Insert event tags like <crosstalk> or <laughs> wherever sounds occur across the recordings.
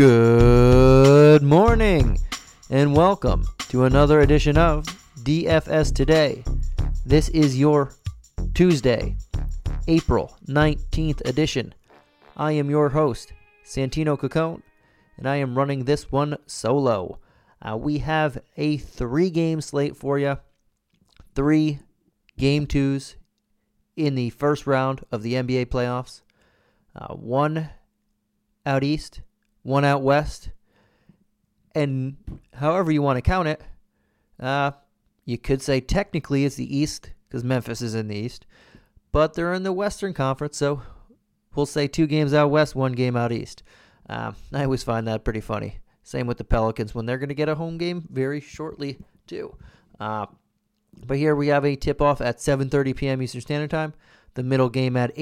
Good morning and welcome to another edition of DFS Today. This is your Tuesday, April 19th edition. I am your host, Santino Cacone, and I am running this one solo. Uh, we have a three game slate for you, three game twos in the first round of the NBA playoffs, uh, one out east one out west, and however you want to count it, uh, you could say technically it's the East because Memphis is in the East, but they're in the Western Conference, so we'll say two games out west, one game out east. Uh, I always find that pretty funny. Same with the Pelicans when they're going to get a home game very shortly too. Uh, but here we have a tip off at 7:30 p.m. Eastern Standard Time, the middle game at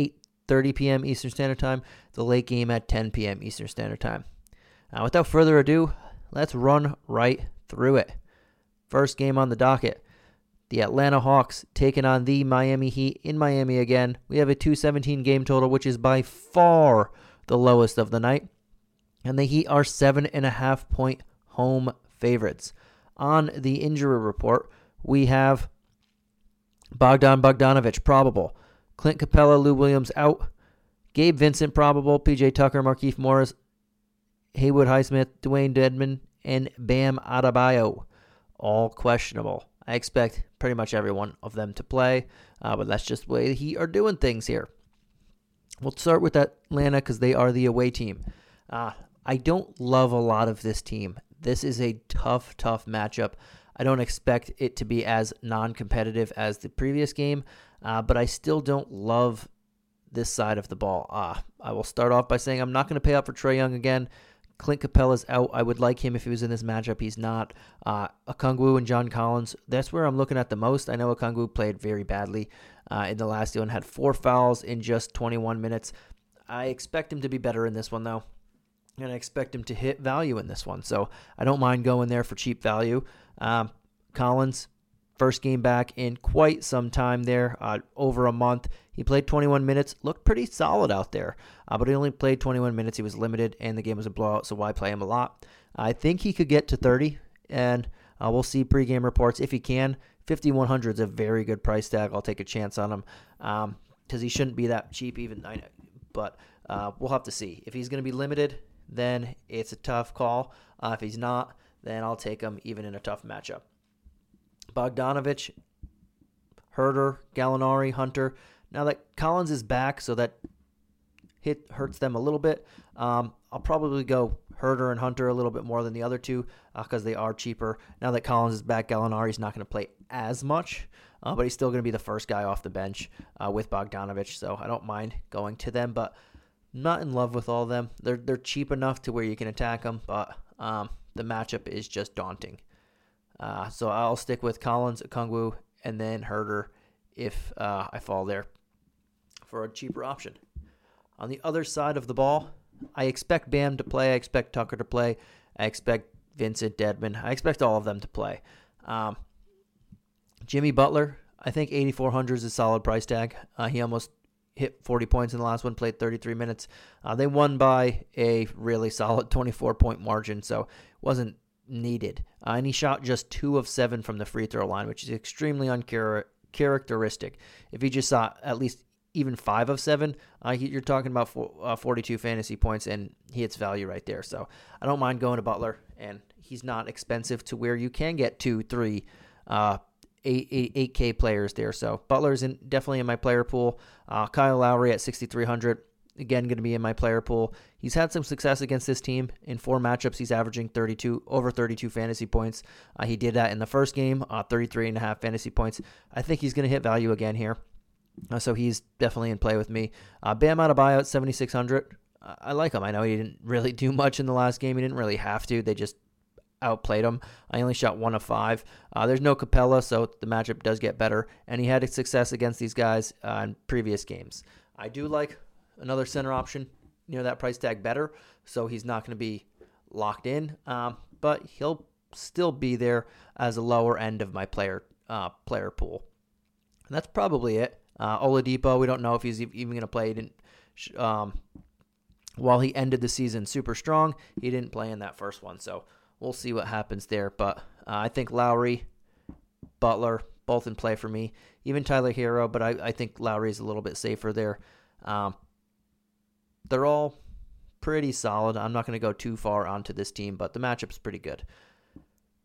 8:30 p.m. Eastern Standard Time, the late game at 10 p.m. Eastern Standard Time. Now, without further ado, let's run right through it. First game on the docket. The Atlanta Hawks taking on the Miami Heat in Miami again. We have a 217 game total, which is by far the lowest of the night. And the Heat are seven and a half point home favorites. On the injury report, we have Bogdan Bogdanovich probable, Clint Capela, Lou Williams out, Gabe Vincent probable, PJ Tucker, Markieff Morris Haywood Highsmith, Dewayne Dedmon, and Bam Adebayo, all questionable. I expect pretty much every one of them to play, uh, but that's just the way he are doing things here. We'll start with Atlanta because they are the away team. Uh, I don't love a lot of this team. This is a tough, tough matchup. I don't expect it to be as non competitive as the previous game, uh, but I still don't love this side of the ball. Uh, I will start off by saying I'm not going to pay up for Trae Young again. Clint Capela's out. I would like him if he was in this matchup. He's not. Uh, Okongwu and John Collins, that's where I'm looking at the most. I know Okongwu played very badly uh, in the last deal and had four fouls in just 21 minutes. I expect him to be better in this one, though. And I expect him to hit value in this one. So I don't mind going there for cheap value. Um, Collins, First game back in quite some time there, uh, over a month. He played 21 minutes, looked pretty solid out there, uh, but he only played 21 minutes. He was limited, and the game was a blowout, so why play him a lot? I think he could get to 30, and uh, we'll see pregame reports if he can. 5100 is a very good price tag. I'll take a chance on him because um, he shouldn't be that cheap, even. I know, But uh, we'll have to see. If he's going to be limited, then it's a tough call. Uh, if he's not, then I'll take him even in a tough matchup. Bogdanovich, Huerter, Gallinari, Hunter. Now that Collins is back, so that hit hurts them a little bit. Um, I'll probably go Huerter and Hunter a little bit more than the other two because uh, they are cheaper. Now that Collins is back, Gallinari's not going to play as much, uh, but he's still going to be the first guy off the bench uh, with Bogdanovich. So I don't mind going to them, but not in love with all of them. They're they're cheap enough to where you can attack them, but um, the matchup is just daunting. Uh, so I'll stick with Collins, Okongwu, and then Huerter if uh, I fall there for a cheaper option. On the other side of the ball, I expect Bam to play. I expect Tucker to play. I expect Vincent Dedmon. I expect all of them to play. Um, Jimmy Butler, I think 8,400 is a solid price tag. Uh, he almost hit 40 points in the last one, played 33 minutes. Uh, they won by a really solid 24 point margin, so it wasn't needed. Uh, and he shot just two of seven from the free throw line, which is extremely uncharacteristic. If he just saw at least even five of seven, uh, you're talking about four, uh, 42 fantasy points, and he hits value right there. So I don't mind going to Butler, and he's not expensive to where you can get two, three, uh, eight, eight, 8K players there. So Butler's in, definitely in my player pool. Uh, Kyle Lowry at 6,300 again going to be in my player pool. He's had some success against this team. In four matchups, he's averaging 32 over 32 fantasy points. Uh, he did that in the first game, uh, 33 and a half fantasy points. I think he's going to hit value again here. Uh, so he's definitely in play with me. Uh, Bam Adebayo at 7,600. I like him. I know he didn't <laughs> really do much in the last game. He didn't really have to. They just outplayed him. I only shot one of five. Uh, there's no Capela, so the matchup does get better. And he had success against these guys uh, in previous games. I do like another center option near that price tag better, so he's not going to be locked in. Um, but he'll still be there as a lower end of my player uh, player pool. And that's probably it. Uh, Oladipo, we don't know if he's even going to play. He didn't um, while he ended the season super strong, he didn't play in that first one. So we'll see what happens there. But uh, I think Lowry, Butler, both in play for me. Even Tyler Herro, but I, I think Lowry is a little bit safer there. Um, they're all pretty solid. I'm not going to go too far onto this team, but the matchup's pretty good.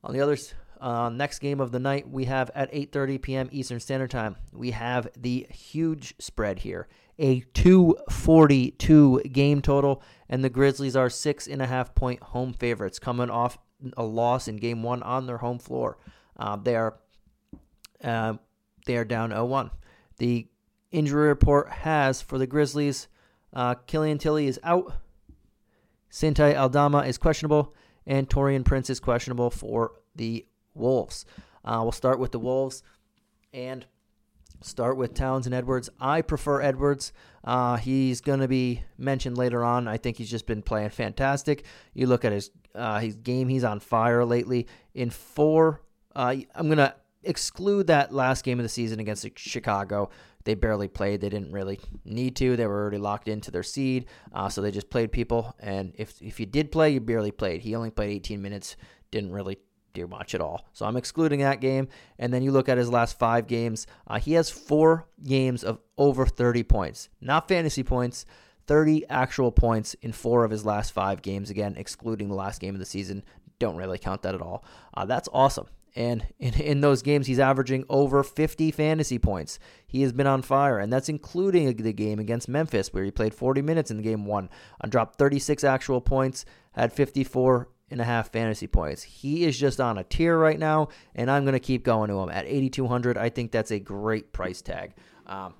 On the others, uh, next game of the night we have at 8:30 p.m. Eastern Standard Time. We have the huge spread here, a 242 game total, and the Grizzlies are six and a half point home favorites, coming off a loss in Game One on their home floor. Uh, they are uh, they are down 0-1. The injury report has for the Grizzlies, uh, Killian Tillie is out. Santi Aldama is questionable, and Taurean Prince is questionable for the Wolves. Uh, we'll start with the Wolves and start with Towns and Edwards. I prefer Edwards. Uh, he's going to be mentioned later on. I think he's just been playing fantastic. You look at his uh, his game; he's on fire lately. In four, uh, I'm going to exclude that last game of the season against Chicago. They barely played. They didn't really need to. They were already locked into their seed, uh, so they just played people. And if if you did play, you barely played. He only played 18 minutes. Didn't really do much at all. So I'm excluding that game. And then you look at his last five games. Uh, he has four games of over 30 points, not fantasy points. 30 actual points in four of his last five games. Again, excluding the last game of the season. Don't really count that at all. Uh, that's awesome. And in, <laughs> in those games, he's averaging over 50 fantasy points. He has been on fire, and that's including the game against Memphis, where he played 40 minutes in the game one, and dropped 36 actual points, had 54 and a half fantasy points. He is just on a tier right now, and I'm going to keep going to him at 8,200. I think that's a great price tag. Um,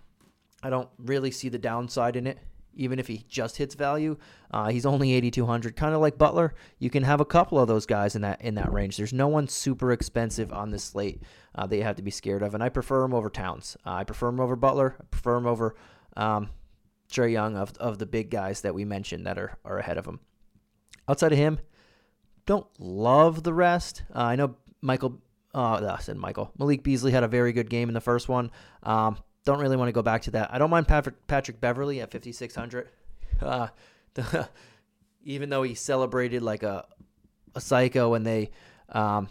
I don't really see the downside in it even if he just hits value. Uh, he's only 8200, kind of like Butler. You can have a couple of those guys in that in that range. There's no one super expensive on this slate uh, that you have to be scared of, and I prefer him over Towns. Uh, I prefer him over Butler. I prefer him over um, Trae Young of of the big guys that we mentioned that are are ahead of him. Outside of him, don't love the rest. Uh, I know Michael. Uh, I said Michael. Malik Beasley had a very good game in the first one. Um, don't really want to go back to that. I don't mind Patrick, Patrick Beverley at 5,600. Uh, <laughs> even though he celebrated like a a psycho when they um,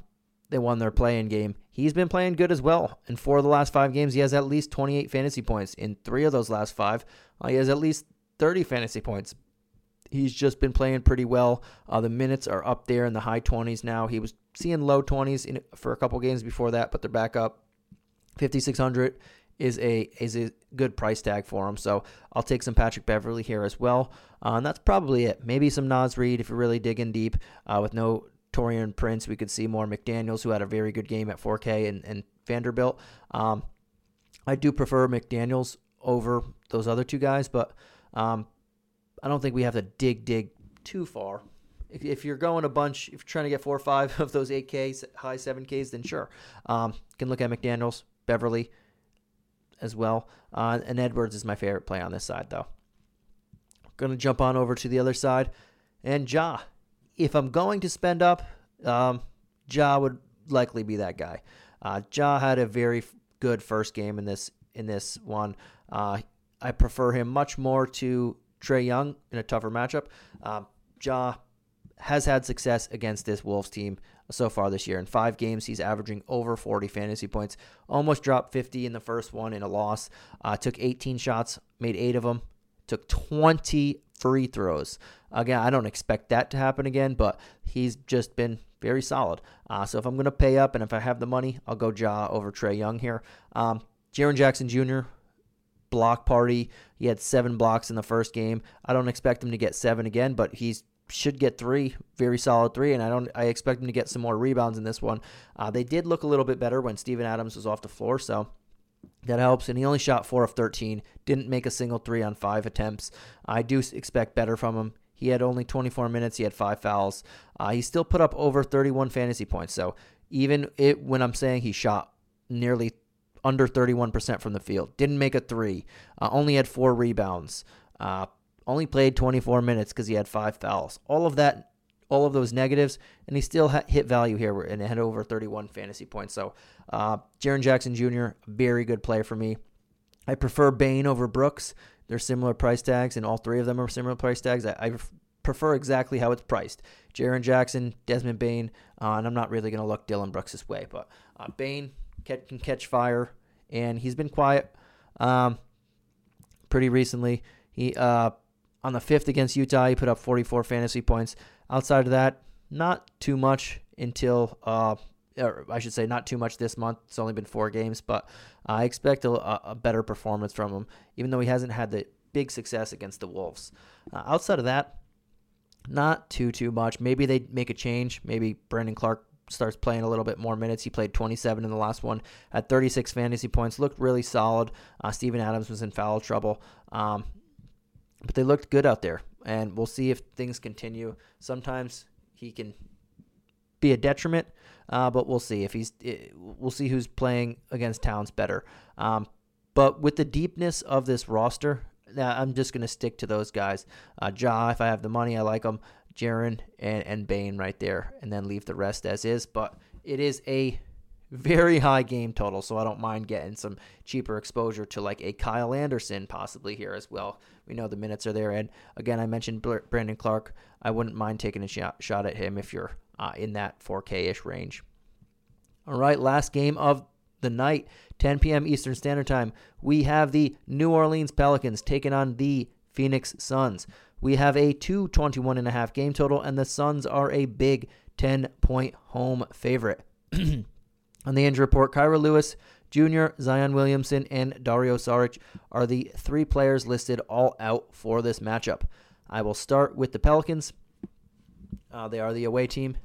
they won their playing game, he's been playing good as well. In four of the last five games, he has at least 28 fantasy points. In three of those last five, uh, he has at least 30 fantasy points. He's just been playing pretty well. Uh, the minutes are up there in the high 20s now. He was seeing low 20s in, for a couple games before that, but they're back up. 5,600 is a is a good price tag for him. So I'll take some Patrick Beverley here as well. Uh, and that's probably it. Maybe some Naz Reid if you're really digging deep. Uh, with no Taurean Prince, we could see more McDaniels, who had a very good game at 4K, and, and Vanderbilt. Um, I do prefer McDaniels over those other two guys, but um, I don't think we have to dig dig too far. If, if you're going a bunch, if you're trying to get four or five <laughs> of those 8Ks, high 7Ks, then sure. Um, can look at McDaniels, Beverley, as well. Uh, and Edwards is my favorite play on this side, though. Going to jump on over to the other side. And Ja. If I'm going to spend up, um, Ja would likely be that guy. Uh, ja had a very good first game in this in this one. Uh, I prefer him much more to Trae Young in a tougher matchup. Um, ja has had success against this Wolves team so far this year. In five games, he's averaging over 40 fantasy points. Almost dropped 50 in the first one in a loss. Uh, took 18 shots, made eight of them. Took 20 free throws. Again, I don't expect that to happen again, but he's just been very solid. Uh, so if I'm going to pay up and if I have the money, I'll go Ja over Trae Young here. Um, Jaren Jackson Jr., block party. He had seven blocks in the first game. I don't expect him to get seven again, but he's should get three, very solid three, and I don't. I expect him to get some more rebounds in this one. Uh, they did look a little bit better when Steven Adams was off the floor, so that helps. And he only shot four of 13, didn't make a single three on five attempts. I do expect better from him. He had only 24 minutes. He had five fouls. Uh, he still put up over 31 fantasy points. So even it when I'm saying he shot nearly under 31% from the field, didn't make a three, uh, only had four rebounds. Uh, only played 24 minutes because he had five fouls. All of that, all of those negatives, and he still hit value here and had over 31 fantasy points. So, uh, Jaren Jackson Jr., very good play for me. I prefer Bane over Brooks. They're similar price tags, and all three of them are similar price tags. I, I prefer exactly how it's priced. Jaren Jackson, Desmond Bane, uh, and I'm not really going to look Dillon Brooks' way, but uh, Bane can catch fire, and he's been quiet um, pretty recently. He uh, on the fifth against Utah, he put up 44 fantasy points. Outside of that, not too much until, uh, or I should say, not too much this month. It's only been four games, but I expect a, a better performance from him, even though he hasn't had the big success against the Wolves. Uh, outside of that, not too too much. Maybe they make a change. Maybe Brandon Clarke starts playing a little bit more minutes. He played 27 in the last one at 36 fantasy points. Looked really solid. Uh, Steven Adams was in foul trouble, um, but they looked good out there. And we'll see if things continue. Sometimes he can be a detriment, uh, but we'll see if he's. We'll see who's playing against Towns better. Um, but with the deepness of this roster, I'm just going to stick to those guys. Uh, Ja, if I have the money, I like them. Jaren and, and Bane right there, and then leave the rest as is. But it is a very high game total, so I don't mind getting some cheaper exposure to like a Kyle Anderson possibly here as well. We know the minutes are there, and again, I mentioned Brandon Clarke. I wouldn't mind taking a shot, at him if you're uh, in that 4K ish range. All right, last game of the night, 10 p.m. Eastern Standard Time. We have the New Orleans Pelicans taking on the Phoenix Suns. We have a 221 and a half game total, and the Suns are a big 10 point home favorite. <clears throat> On the injury report, Kira Lewis Jr., Zion Williamson, and Dario Saric are the three players listed all out for this matchup. I will start with the Pelicans. Uh, they are the away team.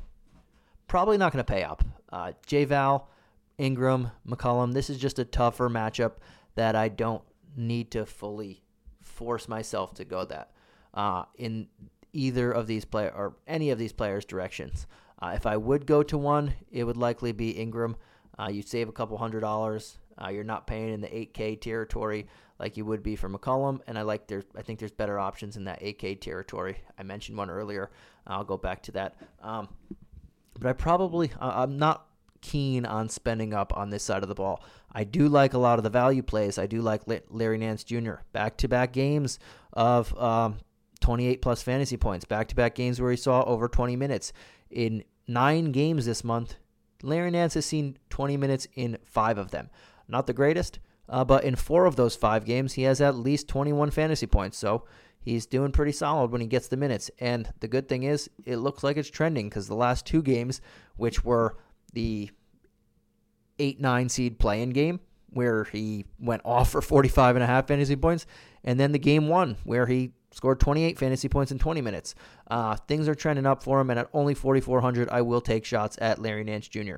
Probably not going to pay up. Uh, J Val, Ingram, McCollum. This is just a tougher matchup that I don't need to fully force myself to go that uh, in either of these play or any of these players' directions. Uh, if I would go to one, it would likely be Ingram. Uh, you save a couple hundred dollars. Uh, you're not paying in the 8K territory like you would be for McCollum, and I like there. I think there's better options in that 8K territory. I mentioned one earlier. I'll go back to that. Um, but I probably I'm not keen on spending up on this side of the ball. I do like a lot of the value plays. I do like Larry Nance Jr. Back to back games of um, 28 plus fantasy points. Back to back games where he saw over 20 minutes. In nine games this month, Larry Nance has seen 20 minutes in five of them. Not the greatest, uh, but in four of those five games, he has at least 21 fantasy points. So he's doing pretty solid when he gets the minutes. And the good thing is, it looks like it's trending because the last two games, which were the 8 9 seed play in game, where he went off for 45 and a half fantasy points, and then the game one, where he scored 28 fantasy points in 20 minutes. Uh, things are trending up for him, and at only 4,400, I will take shots at Larry Nance Jr.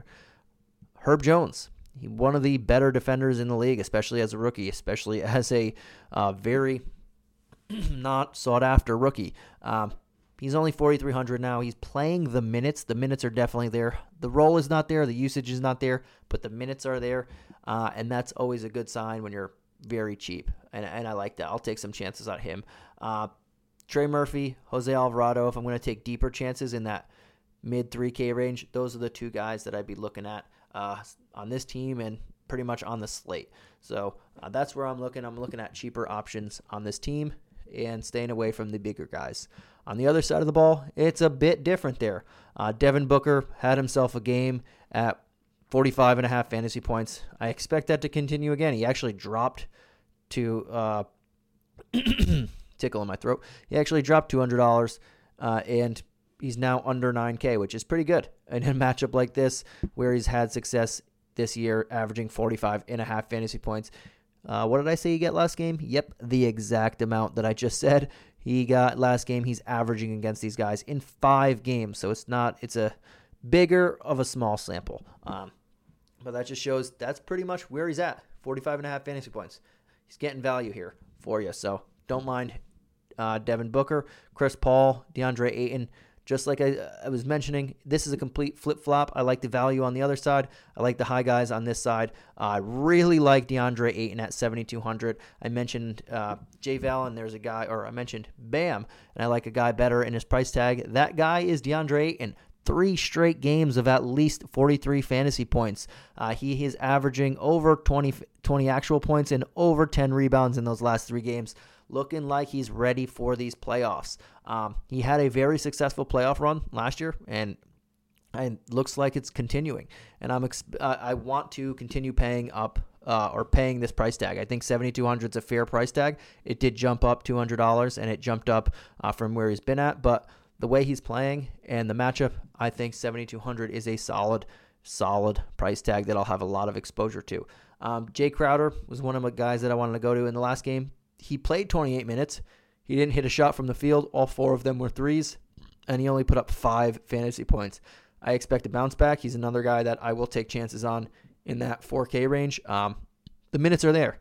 Herb Jones, one of the better defenders in the league, especially as a rookie, especially <laughs> as a uh, very <clears throat> not sought after rookie. Um, he's only 4,300 now. He's playing the minutes. The minutes are definitely there. The role is not there. The usage is not there, but the minutes are there. Uh, and that's always a good sign when you're very cheap. And, and I like that. I'll take some chances on him. Uh, Trey Murphy, Jose Alvarado, if I'm going to take deeper chances in that mid 3K range, those are the two guys that I'd be looking at uh, on this team and pretty much on the slate. So uh, that's where I'm looking. I'm looking at cheaper options on this team and staying away from the bigger guys. On the other side of the ball, it's a bit different there. Uh, Devin Booker had himself a game at 45 and a half fantasy points. I expect that to continue again. He actually dropped to uh, <clears throat> tickle in my throat. He actually dropped $200 uh, and he's now under 9K, which is pretty good in a <laughs> matchup like this where he's had success this year, averaging 45 and a half fantasy points. Uh, what did I say he get last game? Yep, the exact amount that I just <laughs> said. He got last game. He's averaging against these guys in five games, so it's not. It's a bigger of a small sample. Um, but that just shows that's pretty much where he's at. 45 and a half fantasy points. He's getting value here for you. So don't mind uh, Devin Booker, Chris Paul, DeAndre Ayton. Just like I, I was mentioning, this is a complete flip flop. I like the value on the other side. I like the high guys on this side. Uh, I really like DeAndre Ayton at 7,200. I mentioned uh, J Val, and there's a guy, or I mentioned Bam, and I like a guy better in his price tag. That guy is DeAndre Ayton. Three straight games of at least 43 fantasy points. Uh, he is averaging over 20, 20 actual points and over 10 rebounds in those last three games. Looking like he's ready for these playoffs. Um, he had a very successful playoff run last year, and and looks like it's continuing. And I'm uh, I want to continue paying up uh, or paying this price tag. I think 7,200 is a fair price tag. It did jump up $200 and it jumped up uh, from where he's been at, but the way he's playing and the matchup, I think 7,200 is a solid, solid price tag that I'll have a lot of exposure to. Um, Jae Crowder was one of the guys that I wanted to go to in the last game. He played 28 minutes. He didn't hit a shot from the field. All four of them were threes, and he only put up five fantasy points. I expect a bounce back. He's another guy that I will take chances on in that 4K range. Um, the minutes are there.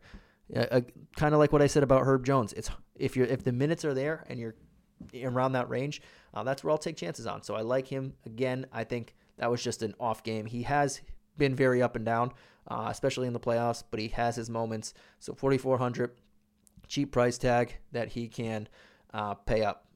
Uh, uh, kind of like what I said about Herb Jones. It's if you're if the minutes are there and you're around that range, uh, that's where I'll take chances on. So I like him again. I think that was just an off game. He has been very up and down, uh, especially in the playoffs, but he has his moments. So 4,400, cheap price tag that he can uh, pay up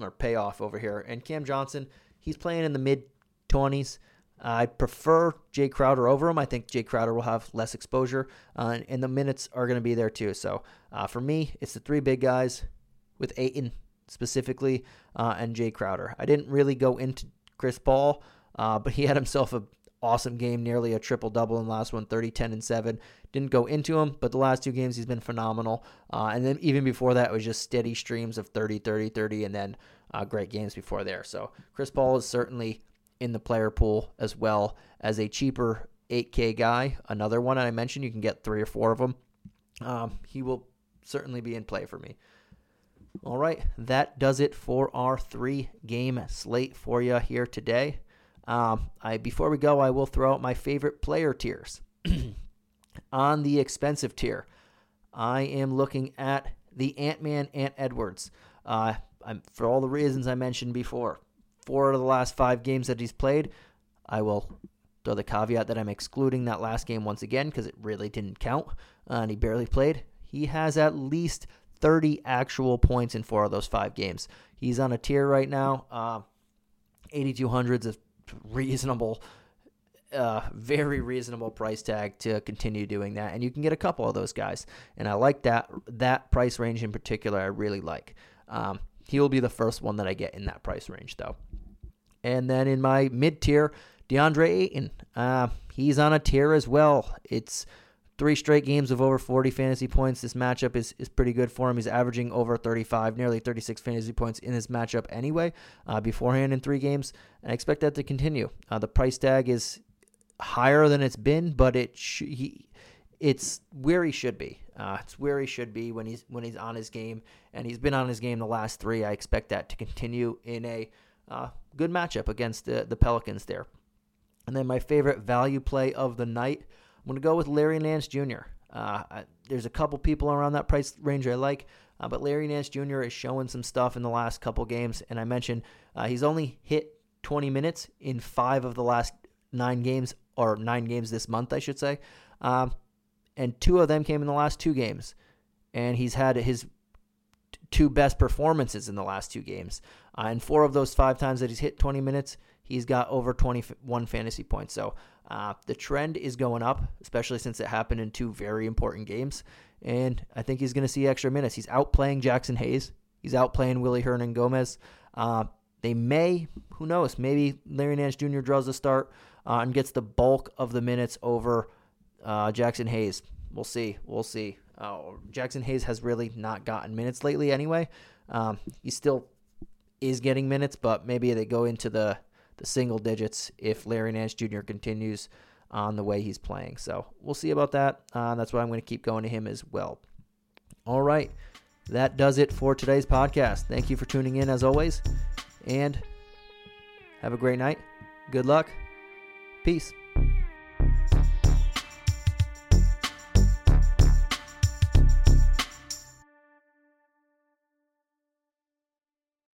or pay off over here. And Cam Johnson, he's playing in the mid 20s. I prefer Jae Crowder over him. I think Jae Crowder will have less exposure, uh, and the minutes are going to be there too. So uh, for me, it's the three big guys with Ayton specifically uh, and Jae Crowder. I didn't really go into Chris Paul, uh, but he had himself a awesome game, nearly a triple double in the last one, 30, 10, and 7. Didn't go into him, but the last two games he's been phenomenal. Uh, and then even before that, it was just steady streams of 30, 30, 30, and then uh, great games before there. So Chris Paul is certainly in the player pool as well as a cheaper 8K guy. Another one I mentioned, you can get three or four of them. Um, he will certainly be in play for me. All right, that does it for our three game slate for you here today. Um, I before we go, I will throw out my favorite player tiers. <clears throat> On the expensive tier, I am looking at the Ant Man Ant Edwards. Uh, for all the reasons I mentioned before, four of the last five games that he's played, I will throw the caveat that I'm excluding that last game once again because it really didn't count uh, and he barely played. He has at least 30 actual points in four of those five games. He's on a tier right now. Uh, 8,200 is a reasonable, uh, very reasonable price tag to continue doing that, and you can get a couple of those guys. And I like that that price range in particular. I really like. Um, he will be the first one that I get in that price range, though. And then in my mid tier, DeAndre Ayton. Uh, he's on a tier as well. It's three straight games of over 40 fantasy points. This matchup is, is pretty good for him. He's averaging over 35, nearly 36 fantasy points in this matchup anyway, uh, beforehand in three games. And I expect that to continue. Uh, the price tag is higher than it's been, but it sh- he, it's where he should be. Uh, it's where he should be when he's when he's on his game, and he's been on his game the last three. I expect that to continue in a uh, good matchup against the, the Pelicans there. And then my favorite value play of the night I'm going to go with Larry Nance Jr. Uh, there's a couple people around that price range I like, uh, but Larry Nance Jr. is showing some stuff in the last couple games. And I mentioned uh, he's only hit 20 minutes in five of the last nine games, or nine games this month, I should say. Um, and two of them came in the last two games. And he's had his two best performances in the last two games. Uh, and four of those five times that he's hit 20 minutes, he's got over 21 fantasy points. So uh, the trend is going up, especially since it happened in two very important games. And I think he's going to see extra minutes. He's outplaying Jaxson Hayes. He's outplaying Willy Hernangomez. Uh, they may, who knows, maybe Larry Nance Jr. draws the start uh, and gets the bulk of the minutes over uh, Jaxson Hayes. We'll see. We'll see. Uh, Jaxson Hayes has really not gotten minutes lately anyway. Um, he still is getting minutes, but maybe they go into the the single digits if Larry Nance Jr. continues on the way he's playing. So we'll see about that. Uh, that's why I'm going to keep going to him as well. All right. That does it for today's podcast. Thank you for tuning in as always. And have a great night. Good luck. Peace.